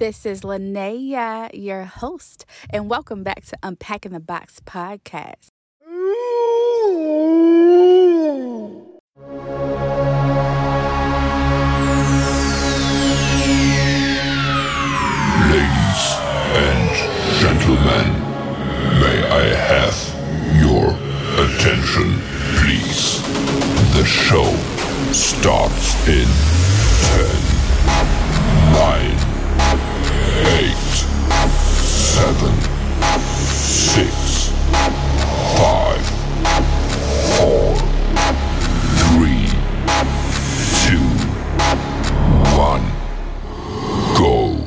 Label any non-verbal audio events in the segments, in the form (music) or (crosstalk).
This is Linnea, your host, and welcome back to Unpacking the Box podcast. Ladies and gentlemen, may I have your attention, please? The show starts in 10, 9, 8, 7, 6, 5, 4, 3, 2, 1, go.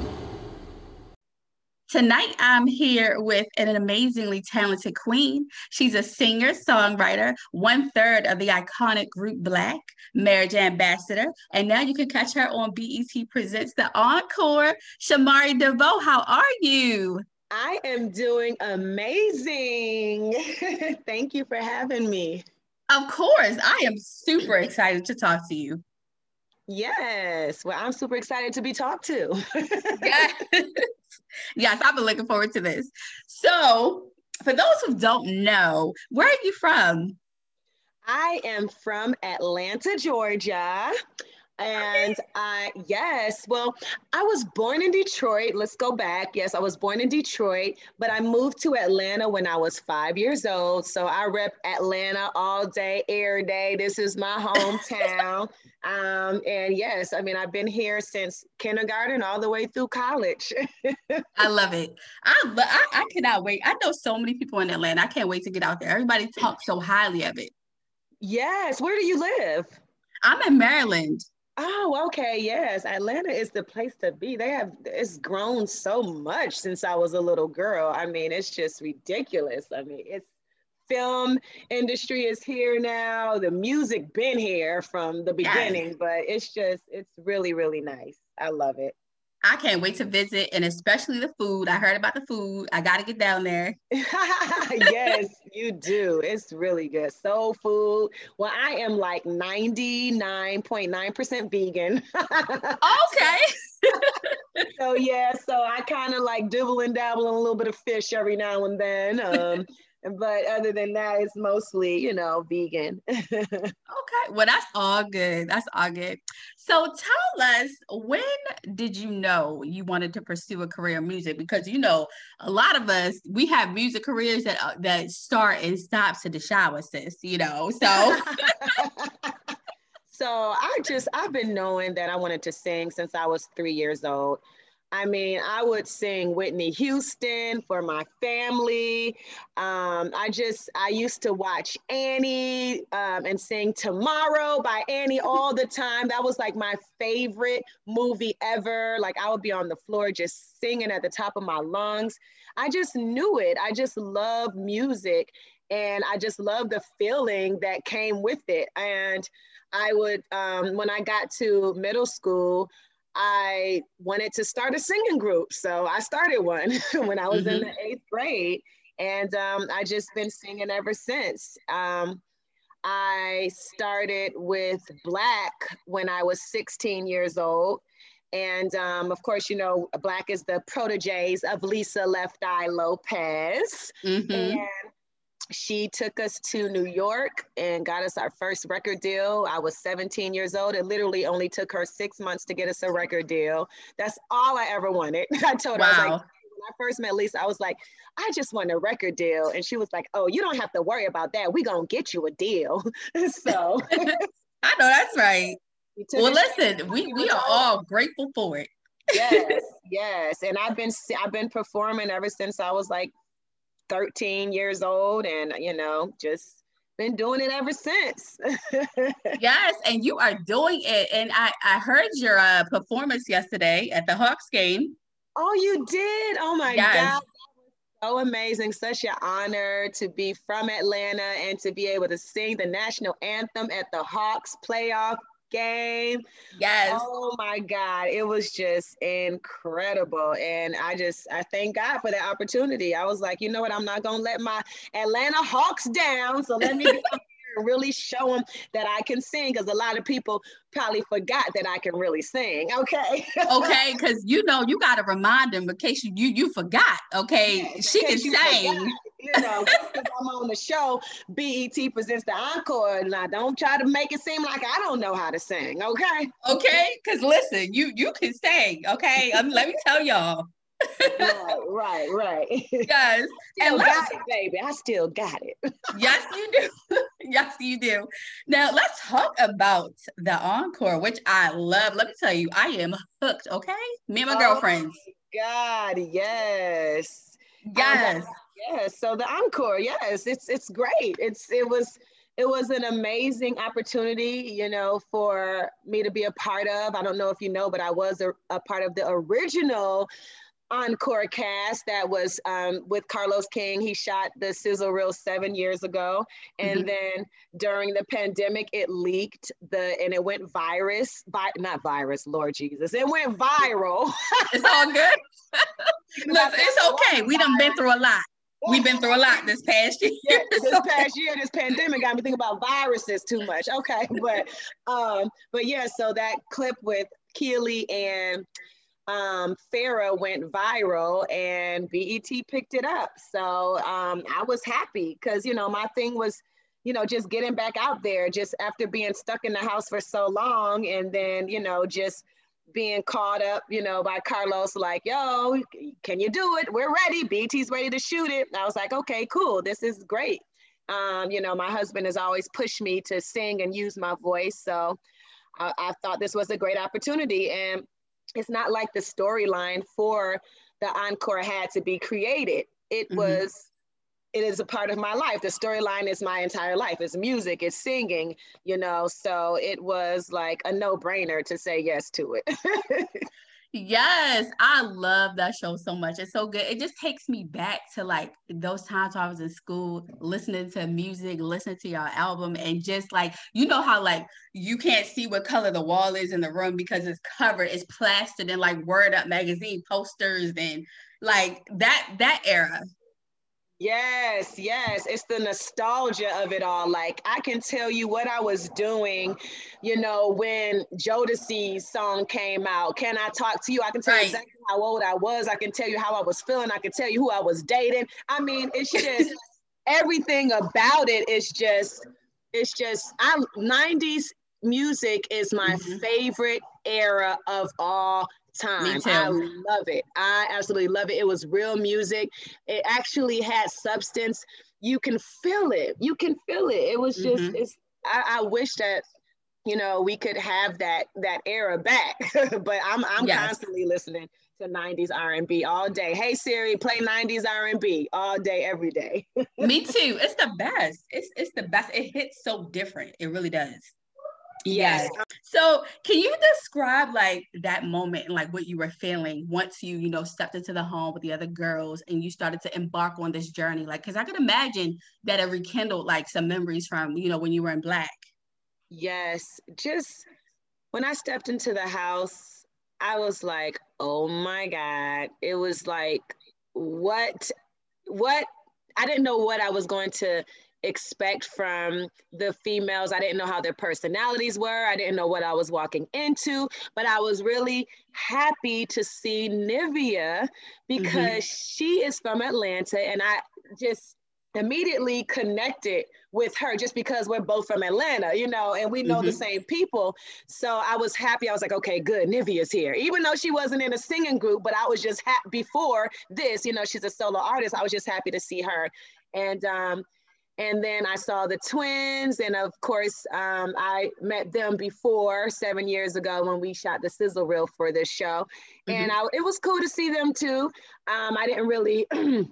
Tonight, I'm here with an amazingly talented queen. She's a singer, songwriter, one third of the iconic group Blaque, marriage ambassador, and now you can catch her on BET Presents the Encore. Shamari DeVoe, how are you? I am doing amazing. (laughs) Thank you for having me. Of course, I am super excited to talk to you. Yes. Well, I'm super excited to be talked to. (laughs) yes. yes, I've been looking forward to this. So, for those who don't know, where are you from? I am from Atlanta, Georgia. And I, yes, well, I was born in Detroit. Let's go back. Yes, I was born in Detroit, but I moved to Atlanta when I was five years old. So I rep Atlanta all day, every day. This is my hometown. (laughs) um, and yes, I mean, I've been here since kindergarten all the way through college. (laughs) I love it. I, I I cannot wait. I know so many people in Atlanta. I can't wait to get out there. Everybody talks so highly of it. yes. Where do you live? I'm in Maryland. Oh, okay. Yes. Atlanta is the place to be. They have, it's grown so much since I was a little girl. I mean, it's just ridiculous. I mean, it's film industry is here now. The music been here from the Yes. beginning, but it's just, it's really, really nice. I love it. I can't wait to visit, and especially the food. I heard about the food. I got to get down there. (laughs) yes, you do. It's really good. Soul food. Well, I am like 99.9% vegan. (laughs) Okay. so yeah, so I kind of like dibble and dabble in a little bit of fish every now and then. Um, but other than that, it's mostly, you know, vegan. (laughs) Okay. Well, that's all good. That's all good. So tell us, when did you know you wanted to pursue a career in music? Because you know, a lot of us we have music careers that uh, that start and stop to the shower, sis. You know, so (laughs) so I just I've been knowing that I wanted to sing since I was three years old. I mean, I would sing Whitney Houston for my family. Um, I just I used to watch Annie um, and sing Tomorrow by Annie all the time. That was like my favorite movie ever. Like I would be on the floor just singing at the top of my lungs. I just knew it. I just love music and I just love the feeling that came with it. And I would, um, when I got to middle school, I wanted to start a singing group. So I started one (laughs) when I was in the eighth grade. And um, I just been singing ever since. Um, I started with Blaque when I was 16 years old. And um, of course, you know, Blaque is the proteges of Lisa Left Eye Lopez. Mhm. And she took us to New York and got us our first record deal. I was 17 years old. It literally only took her six months to get us a record deal. That's all I ever wanted. (laughs) I told her, I was like, Wow. when I first met Lisa, I was like, I just want a record deal. And she was like, Oh, you don't have to worry about that. We're going to get you a deal. (laughs) so (laughs) I know that's right. Well, listen, we we are all grateful for it. yes, yes. And I've been I've been performing ever since I was like 13 years old and you know, just been doing it ever since. (laughs) Yes, and you are doing it. And I I heard your uh, performance yesterday at the Hawks game. oh, you did? Oh my Yes. God. So amazing, such an honor to be from Atlanta and to be able to sing the national anthem at the Hawks playoff game. Yes. Oh my God. It was just incredible. And I just, I thank God for that opportunity. I was like, you know what? I'm not going to let my Atlanta Hawks down. So let me get up (laughs) here and really show them that I can sing because a lot of people probably forgot that I can really sing. Okay. (laughs) okay. Because you know, you got to remind them in case you, you, you forgot. Okay. Yes, she can sing. Forgot you know, I'm on the show, BET presents the encore. Now, don't try to make it seem like I don't know how to sing, okay? Okay, because listen, you you can sing, okay? Um, let me tell y'all. right, right, right. (laughs) Yes, and got it, baby. I still got it. yes, you do. (laughs) yes, you do. Now let's talk about the encore, which I love. Let me tell you, I am hooked. Okay, me and my oh girlfriends. My God, yes. Yes. Um, Yes, so the encore, yes, it's it's great. It's it was it was an amazing opportunity, you know, for me to be a part of. I don't know if you know, but I was a, a part of the original encore cast that was um, with Carlos King. He shot the sizzle reel seven years ago, and mm-hmm. then during the pandemic, it leaked the and it went virus, vi- not virus, Lord Jesus, it went viral. it's all good. (laughs) (laughs) Look, it's okay. We done been through a lot. We've been through a lot this past year. Yeah, this (laughs) past year, this pandemic got me thinking about viruses too much. Okay, but um, but yeah, so that clip with Kiely and um, Farrah went viral and BET picked it up. So um, I was happy because you know my thing was you know just getting back out there just after being stuck in the house for so long and then you know just being caught up, you know, by Carlos, like, yo, can you do it? We're ready. BET's ready to shoot it. I was like, okay, cool. This is great. Um, you know, my husband has always pushed me to sing and use my voice. So I, I thought this was a great opportunity. And it's not like the storyline for the encore had to be created. It mm-hmm. was it is a part of my life. The storyline is my entire life. It's music, it's singing, you know. So it was like a no brainer to say yes to it. (laughs) yes, I love that show so much. It's so good. It just takes me back to like those times I was in school listening to music, listening to your album, and just like, you know, how like you can't see what color the wall is in the room because it's covered, it's plastered in like Word Up magazine posters and like that that era Yes, yes. It's the nostalgia of it all. Like I can tell you what I was doing, you know, when Jodeci's song came out. Can I talk to you? I can tell right. you exactly how old I was. I can tell you how I was feeling. I can tell you who I was dating. I mean, it's just (laughs) everything about it is just, it's just I 90s music is my mm-hmm. favorite era of all time. I love it. I absolutely love it. It was real music. It actually had substance. You can feel it. You can feel it. It was just. Mm-hmm. It's. I, I, wish that you know we could have that that era back. (laughs) but I'm I'm yes. constantly listening to 90s R&B all day. Hey Siri, play 90s R&B all day, every day. (laughs) Me too. It's the best. It's it's the best. It hits so different. It really does. Yes. So can you describe like that moment and like what you were feeling once you, you know, stepped into the home with the other girls and you started to embark on this journey? Like, cause I could imagine that it rekindled like some memories from, you know, when you were in Blaque. Yes. Just when I stepped into the house, I was like, oh my God. It was like, what, what, I didn't know what I was going to expect from the females. I didn't know how their personalities were. I didn't know what I was walking into, but I was really happy to see Nivea because mm-hmm. she is from Atlanta and I just immediately connected with her just because we're both from Atlanta, you know, and we know mm-hmm. the same people. So I was happy. I was like, okay, good. Nivea's here. Even though she wasn't in a singing group, but I was just happy before this, you know, she's a solo artist. I was just happy to see her. And um, and then I saw the twins, and of course, um, I met them before seven years ago when we shot the sizzle reel for this show, mm-hmm. and I, it was cool to see them too. Um, I didn't really (clears throat)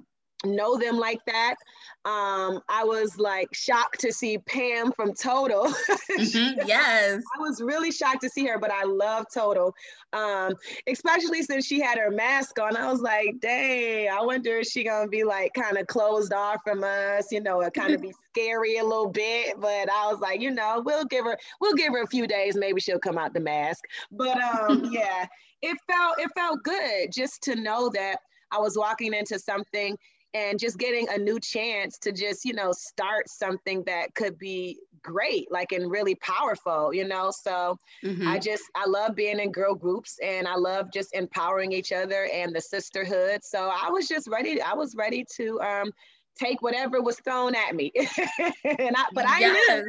know them like that. Um, I was like shocked to see Pam from Total. (laughs) Mhm, Yes. I was really shocked to see her, but I love Total, um, especially since she had her mask on. I was like, dang, I wonder if she gonna be like kind of closed off from us, you know, it kind of be (laughs) scary a little bit. But I was like, you know, we'll give her, we'll give her a few days, maybe she'll come out the mask. But um, (laughs) yeah, it felt it felt good just to know that I was walking into something and just getting a new chance to just you know start something that could be great like and really powerful you know so Mhm. i just i love being in girl groups and i love just empowering each other and the sisterhood so i was just ready i was ready to um take whatever was thrown at me (laughs) and i but i knew yes.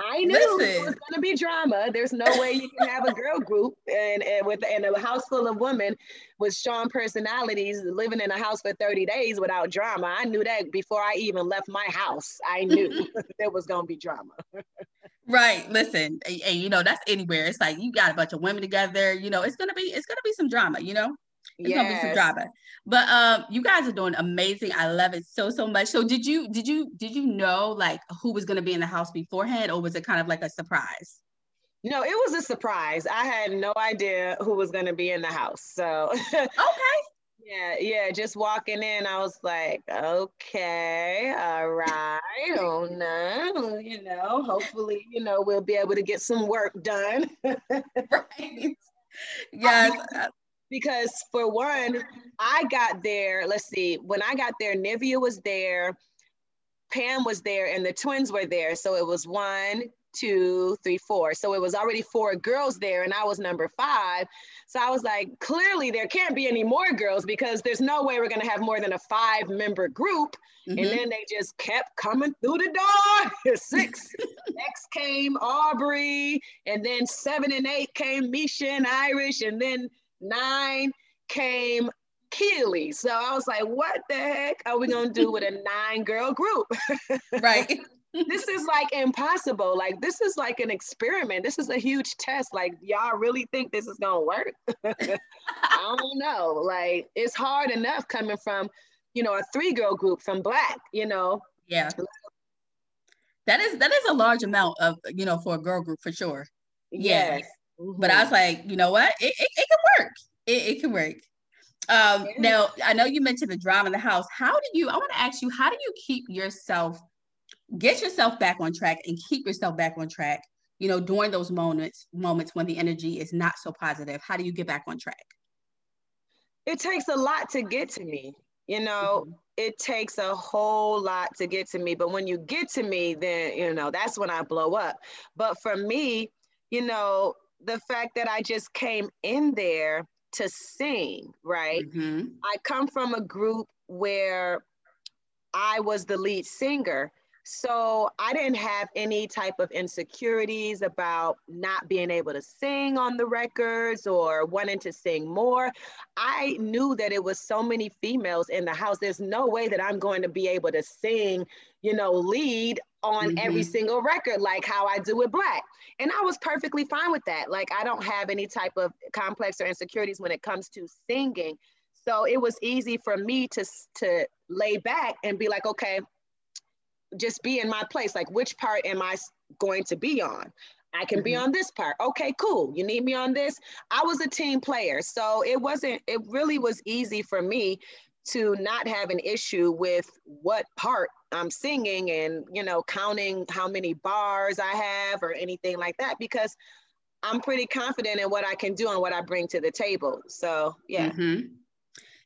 I knew it was going to be drama. There's no way you can have a girl group and, and with and a house full of women with strong personalities living in a house for 30 days without drama. I knew that before I even left my house. I knew (laughs) there was going to be drama. Right. Listen, and, and, you know, that's anywhere. It's like you got a bunch of women together, you know, it's gonna be it's gonna be some drama, you know? It's gonna be some Yes. drama. But um you guys are doing amazing. I love it so so much. So did you did you did you know like who was gonna be in the house beforehand or was it kind of like a surprise? No, it was a surprise. I had no idea who was going to be in the house. So (laughs) Okay. Yeah, yeah, just walking in, I was like, okay, all right, oh no, you know, hopefully, you know, we'll be able to get some work done. (laughs) Right. Yes. Because for one, I got there, let's see, when I got there, Nivea was there, Pam was there, and the twins were there. So it was one, two, three, four. So it was already four girls there, and I was number five. So I was like, clearly there can't be any more girls because there's no way we're gonna have more than a five member group. mhm. And then they just kept coming through the door. (laughs) Six. (laughs) Next came Aubrey. And then seven and eight came Misha and Irish. And then nine came Kiely. So I was like, what the heck are we going to do with a (laughs) nine girl group? (laughs) right. this is like impossible. Like, this is like an experiment. This is a huge test. Like, y'all really think this is going to work? (laughs) I don't know. Like, it's hard enough coming from, you know, a three girl group from Blaque, you know. Yeah. That is that is a large amount of you know for a girl group for sure. Yeah. Yes. But I was like, you know what? It, it, it can work. It, it can work. Um, Yeah. now I know you mentioned the drama in the house. How do you, I want to ask you, how do you keep yourself, get yourself back on track and keep yourself back on track, you know, during those moments, moments when the energy is not so positive? How do you get back on track? it takes a lot to get to me you know it takes a whole lot to get to me but when you get to me then you know that's when i blow up but for me you know the fact that i just came in there to sing right Mhm. I come from a group where I was the lead singer. So I didn't have any type of insecurities about not being able to sing on the records or wanting to sing more. I knew that it was so many females in the house. There's no way that I'm going to be able to sing, you know, lead on every Mhm. single record like how I do with Blaque. And I was perfectly fine with that. Like I don't have any type of complex or insecurities when it comes to singing. So it was easy for me to to lay back and be like, okay, just be in my place. Like, which part am I going to be on? I can be Mhm. on this part. Okay, cool. You need me on this. I was a team player, so it wasn't. It really was easy for me to not have an issue with what part I'm singing and you know counting how many bars I have or anything like that because I'm pretty confident in what I can do and what I bring to the table. So yeah. Mhm.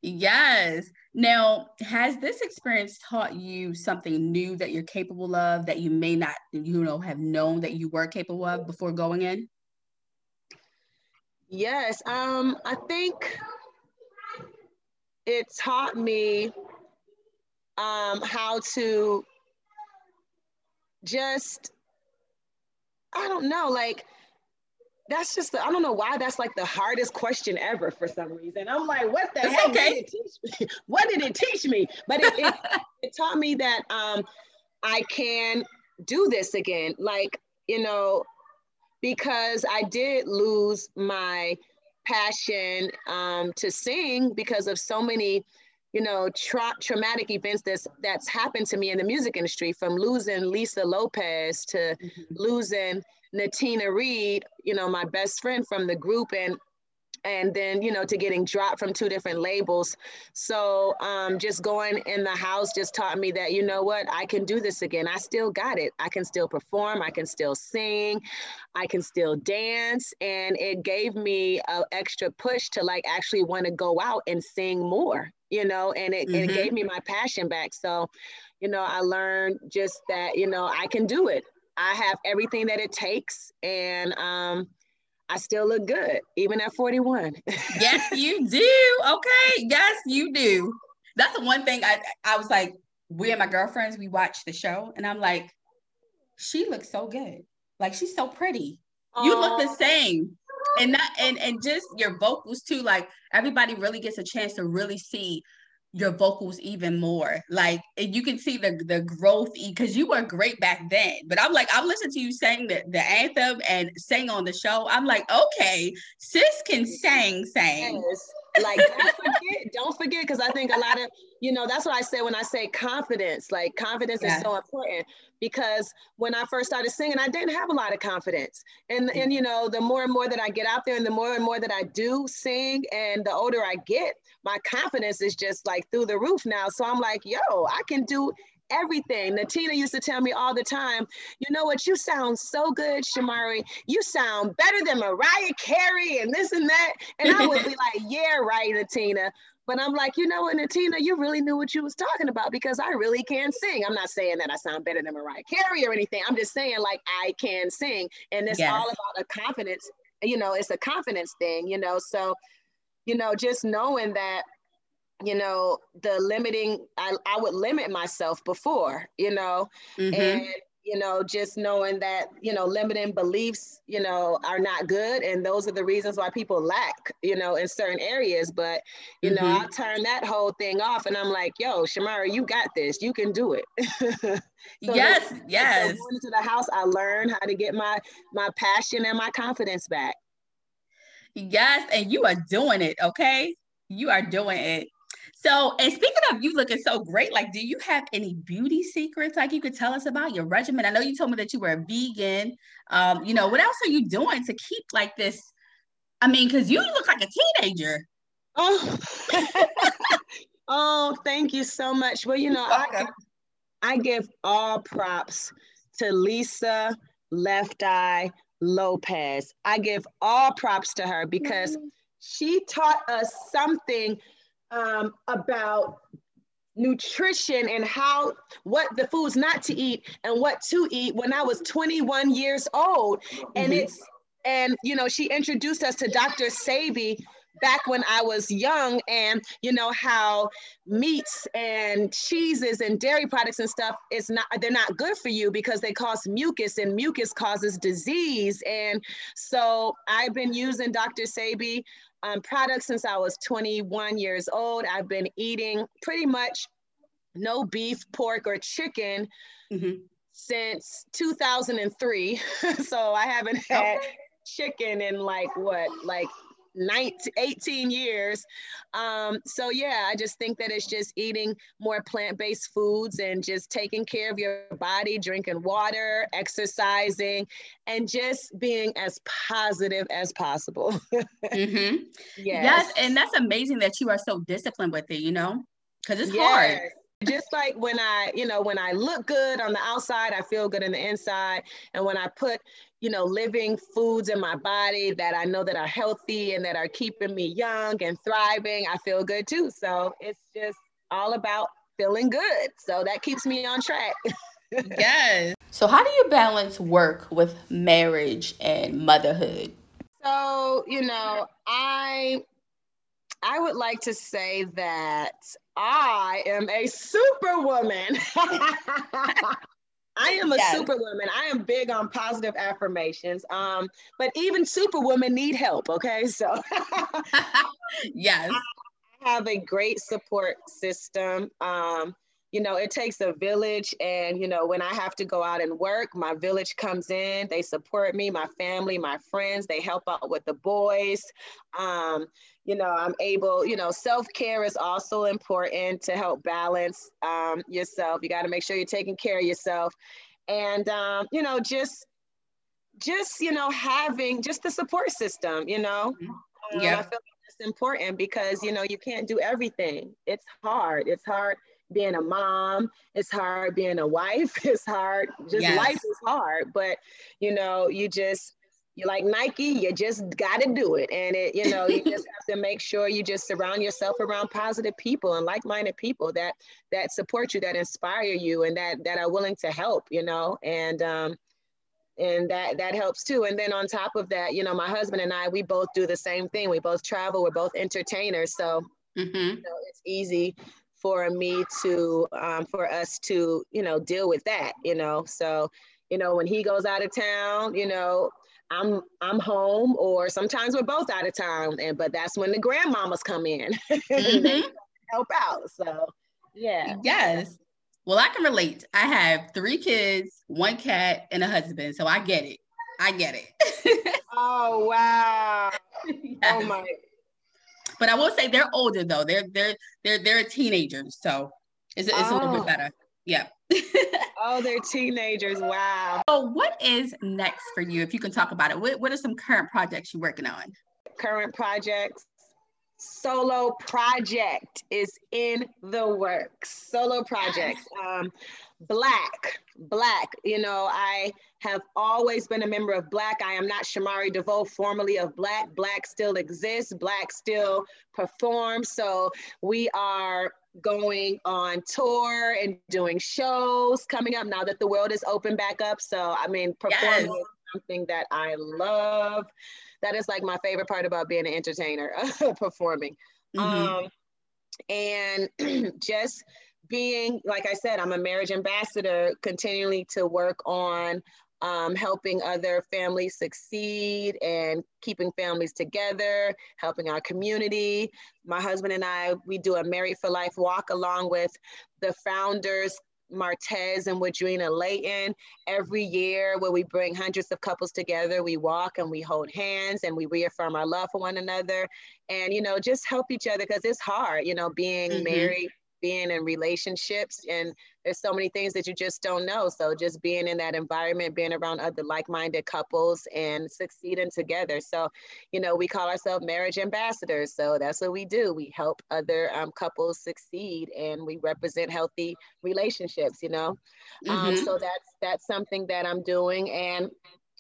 Yes. Now, has this experience taught you something new that you're capable of that you may not, you know, have known that you were capable of before going in? Yes, um, I think it taught me um, how to just, I don't know, like, that's just, the, I don't know why that's like the hardest question ever for some reason. I'm like, what the It's heck okay. did it teach me? (laughs) What did it teach me? But it, it, (laughs) it taught me that um, I can do this again. Like, you know, because I did lose my passion um, to sing because of so many you know, tra- traumatic events that's that's happened to me in the music industry, from losing Lisa Lopez to mm-hmm. losing Natina Reed, you know, my best friend from the group, and and then you know to getting dropped from two different labels. So um, just going in the house just taught me that you know what i can do this again. I still got it. I can still perform. I can still sing. I can still dance. And it gave me an extra push to like actually want to go out and sing more you know and it, mm-hmm. it gave me my passion back. So you know i learned just that you know i can do it. I have everything that it takes. And um I still look good, even at 41. yes, (laughs) you do. Okay. Yes, you do. That's the one thing I I was like, we and my girlfriends, we watched the show, and I'm like, she looks so good. Like she's so pretty. Aww. You look the same. And that and and just your vocals too. Like everybody really gets a chance to really see your vocals even more. Like you can see the the growth because you were great back then. But I'm like, I'm listening to you saying the, the anthem and sing on the show. I'm like, okay, sis can sing, sing. Yes. Like don't forget, don't forget, because I think a lot of you know that's what I say when I say confidence. Like confidence is so important because when I first started singing, I didn't have a lot of confidence. And mm. and you know, the more and more that I get out there, and the more and more that I do sing, and the older I get, my confidence is just like through the roof now. So I'm like, yo, I can do everything. Natina used to tell me all the time, you know what, you sound so good, Shamari. You sound better than Mariah Carey and this and that. And I would be (laughs) like, yeah, right, Natina. But I'm like, you know what, Natina, you really knew what you was talking about because I really can sing. I'm not saying that I sound better than Mariah Carey or anything. I'm just saying like I can sing. And it's yes. all about a confidence, you know, it's a confidence thing, you know. So you know, just knowing that, you know, the limiting, I, I would limit myself before, you know, mm-hmm. and, you know, just knowing that, you know, limiting beliefs, you know, are not good. And those are the reasons why people lack, you know, in certain areas. But, you mm-hmm. know, I turn that whole thing off and I'm like, yo, Shamara, you got this. You can do it. (laughs) so yes, yes. So going into the house, I learned how to get my my passion and my confidence back. Yes, and you are doing it, okay? You are doing it. So, and speaking of you looking so great, like, do you have any beauty secrets like you could tell us about your regimen? I know you told me that you were a vegan. Um, you know, what else are you doing to keep like this? I mean, because you look like a teenager. Oh, (laughs) (laughs) oh, thank you so much. Well, you know, I, I give all props to Lisa Left Eye Lopez. I give all props to her because mm-hmm. she taught us something um, about nutrition and how what the foods not to eat and what to eat when I was 21 years old. And mm-hmm. it's and you know she introduced us to Dr. Sebi back when I was young and you know how meats and cheeses and dairy products and stuff is not they're not good for you because they cause mucus and mucus causes disease and so I've been using Dr. Sebi um, products since I was 21 years old. I've been eating pretty much no beef, pork, or chicken mm-hmm. since 2003. (laughs) so I haven't had okay. chicken in like what, like 19, 18 years. Um, so yeah, I just think that it's just eating more plant-based foods and just taking care of your body, drinking water, exercising, and just being as positive as possible. (laughs) mm-hmm. yes. yes. And that's amazing that you are so disciplined with it, you know, because it's yes. hard just like when I, you know, when I look good on the outside, I feel good in the inside. And when I put, you know, living foods in my body that I know that are healthy and that are keeping me young and thriving, I feel good too. So it's just all about feeling good. So that keeps me on track. (laughs) yes. So how do you balance work with marriage and motherhood? So, you know, I I would like to say that I am a superwoman. (laughs) I am a yes. superwoman. I am big on positive affirmations. Um, but even superwomen need help. Okay, (laughs) so yes, I have a great support system. Um, you know, it takes a village. And, you know, when I have to go out and work, my village comes in, they support me, my family, my friends, they help out with the boys. Um, you know, I'm able, you know, self care is also important to help balance um, yourself. You got to make sure you're taking care of yourself. And, um, you know, just, just, you know, having just the support system, you know. Mm-hmm. yeah. Um, I feel like it's important because, you know, you can't do everything. It's hard. It's hard being a mom. It's hard being a wife. (laughs) It's hard. Just yes. life is hard. But, you know, you just, you like Nike, you just got to do it. And it, you know, you just have to make sure you just surround yourself around positive people and like-minded people that that support you, that inspire you, and that that are willing to help. You know, and um, and that that helps too. And then on top of that, you know, my husband and I, we both do the same thing. We both travel. We're both entertainers, so mm-hmm. you know, it's easy for me to um, for us to you know deal with that. You know, so you know when he goes out of town, you know I'm I'm home, or sometimes we're both out of town, and but that's when the grandmamas come in (laughs) mm-hmm. help out. So yeah. Yes. Well, I can relate. I have three kids, one cat, and a husband, so I get it. I get it. (laughs) oh wow! Yes. Oh my. But I will say they're older though. They're they're they're they're teenagers, so it's, it's oh. a little bit oh. better. Yeah. Oh, they're teenagers. Wow. So, what is next for you? If you can talk about it, what, what are some current projects you're working on? Current projects. Solo project is in the works. Solo project. Um, Blaque, Blaque. You know, I have always been a member of Blaque. I am not Shamari DeVoe, formerly of Blaque. Blaque still exists. Blaque still performs. So we are going on tour and doing shows coming up now that the world is open back up. So, I mean, performing yes. is something that I love. That is like my favorite part about being an entertainer, (laughs) performing. Mm-hmm. Um, and (clears throat) just being, like I said, I'm a marriage ambassador, continually to work on um, helping other families succeed and keeping families together, helping our community. My husband and I, we do a Married for Life walk along with the founders Martez and Wadrina Layton every year where we bring hundreds of couples together. We walk and we hold hands and we reaffirm our love for one another and, you know, just help each other because it's hard, you know, being mm-hmm. married being in relationships and there's so many things that you just don't know. So just being in that environment being around other like-minded couples and succeeding together. So you know we call ourselves marriage ambassadors. So that's what we do. We help other um, couples succeed and we represent healthy relationships you know? Um, mm-hmm. um, so that's that's something that i'm doing. And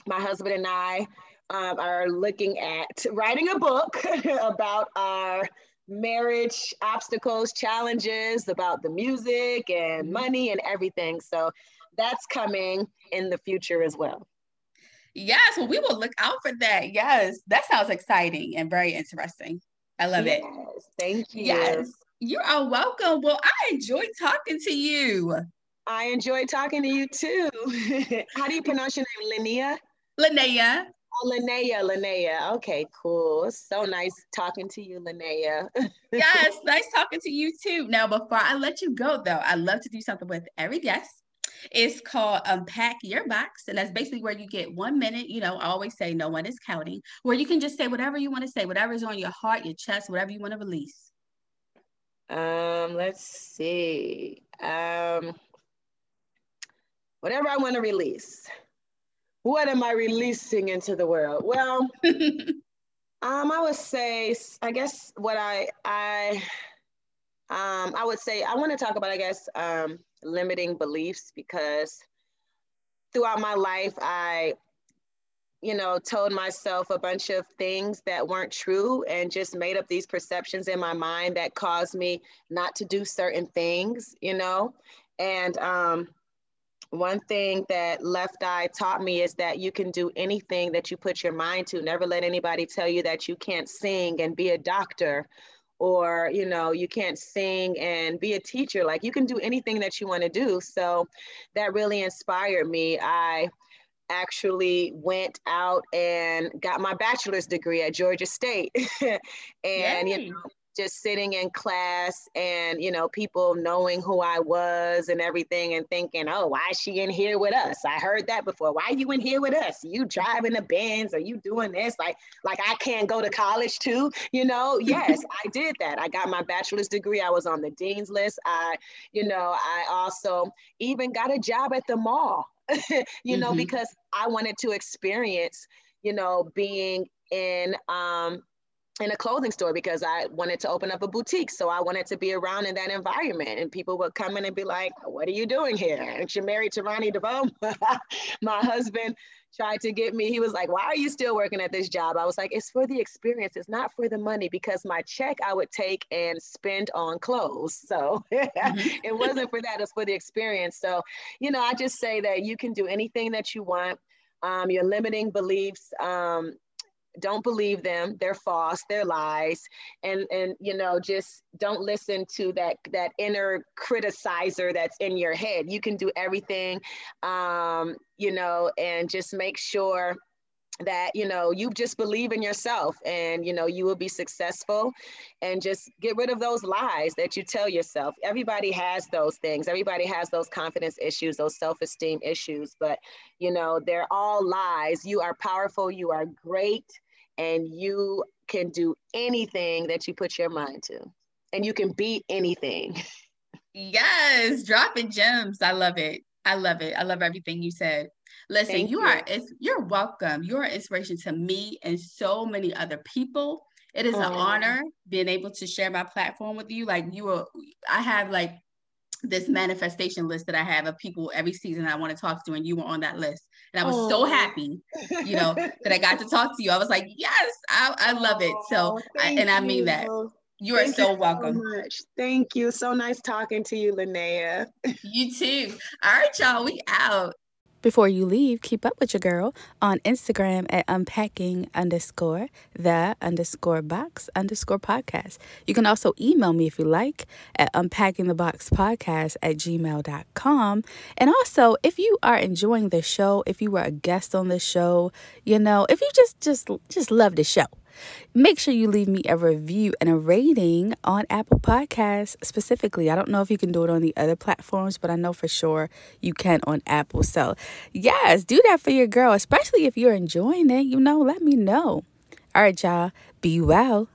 my husband and i um, are looking at writing a book (laughs) about our marriage obstacles, challenges, about the music and mm-hmm. money and everything. So that's coming in the future as well. Yes, well, we will look out for that. Yes, that sounds exciting and very interesting. I love yes, it. Thank you. Yes, you are welcome. Well, I enjoyed talking to you. I enjoyed talking to you too. (laughs) How do you pronounce your name? Linnea? Linnea. Oh, Linnea, Linnea. Okay, cool. So nice talking to you, Linnea. (laughs) yes, nice talking to you too. Now, before I let you go, though, I love to do something with every guest. It's called Unpack Your Box. And that's basically where you get one minute. You know, I always say no one is counting, where you can just say whatever you want to say, whatever is on your heart, your chest, whatever you want to release. Um, let's see. Um, whatever I want to release what am I releasing into the world? Well, (laughs) um, I would say, I guess what I I um, I would say I want to talk about, I guess, um, limiting beliefs because throughout my life, I, you know, told myself a bunch of things that weren't true and just made up these perceptions in my mind that caused me not to do certain things, you know, and um, one thing that left eye taught me is that you can do anything that you put your mind to. Never let anybody tell you that you can't sing and be a doctor or you know you can't sing and be a teacher. Like you can do anything that you want to do. So that really inspired me. I actually went out and got my bachelor's degree at georgia state. (laughs) And Yay. you know just sitting in class and you know people knowing who I was and everything and thinking, oh, why is she in here with us? I heard that before. Why are you in here with us? You driving the Benz? Are you doing this? Like, like I can't go to college too? You know? (laughs) Yes, I did that. I got my bachelor's degree. I was on the dean's list. I, you know, I also even got a job at the mall. (laughs) you know, mm-hmm. because I wanted to experience, you know, being in um in a clothing store because I wanted to open up a boutique. So I wanted to be around in that environment. And people would come in and be like, What are you doing here? Aren't you married to Ronnie DeVoe? (laughs) My husband tried to get me. He was like, Why are you still working at this job? I was like, It's for the experience. It's not for the money because my check I would take and spend on clothes. So mm-hmm. (laughs) it wasn't for that, it's for the experience. So, you know, I just say that you can do anything that you want. Um, your limiting beliefs um, don't believe them. They're false. They're lies. And and you know just don't listen to that that inner criticizer that's in your head. You can do everything um you know and just make sure that you know you just believe in yourself and you know you will be successful. And just get rid of those lies that you tell yourself. Everybody has those things. Everybody has those confidence issues those self-esteem issues. But you know they're all lies. You are powerful. You are great and you can do anything that you put your mind to. And you can beat anything. Yes dropping gems. I love it. I love it. I love everything you said. Listen you, you. are you're welcome. You're an inspiration to me and so many other people. It is oh. an honor being able to share my platform with you. Like you are i have like this manifestation list that I have of people every season I want to talk to, and you were on that list. And I was oh. so happy, you know, that I got to (laughs) talk to you. I was like, yes, I, I love it. So, oh, I, and I mean that. You are so welcome. So much. Thank you. So nice talking to you, Linnea. you too. All right, y'all. We out. Before you leave, keep up with your girl on Instagram at unpacking underscore the underscore box underscore podcast. You can also email me if you like at unpackingtheboxpodcast at gmail.com. And also, if you are enjoying the show, if you were a guest on the show, you know, if you just just just love the show Make sure you leave me a review and a rating on Apple Podcasts specifically. I don't know if you can do it on the other platforms, but I know for sure you can on Apple. So, yes, do that for your girl, especially if you're enjoying it. You know, let me know. All right, y'all, be well.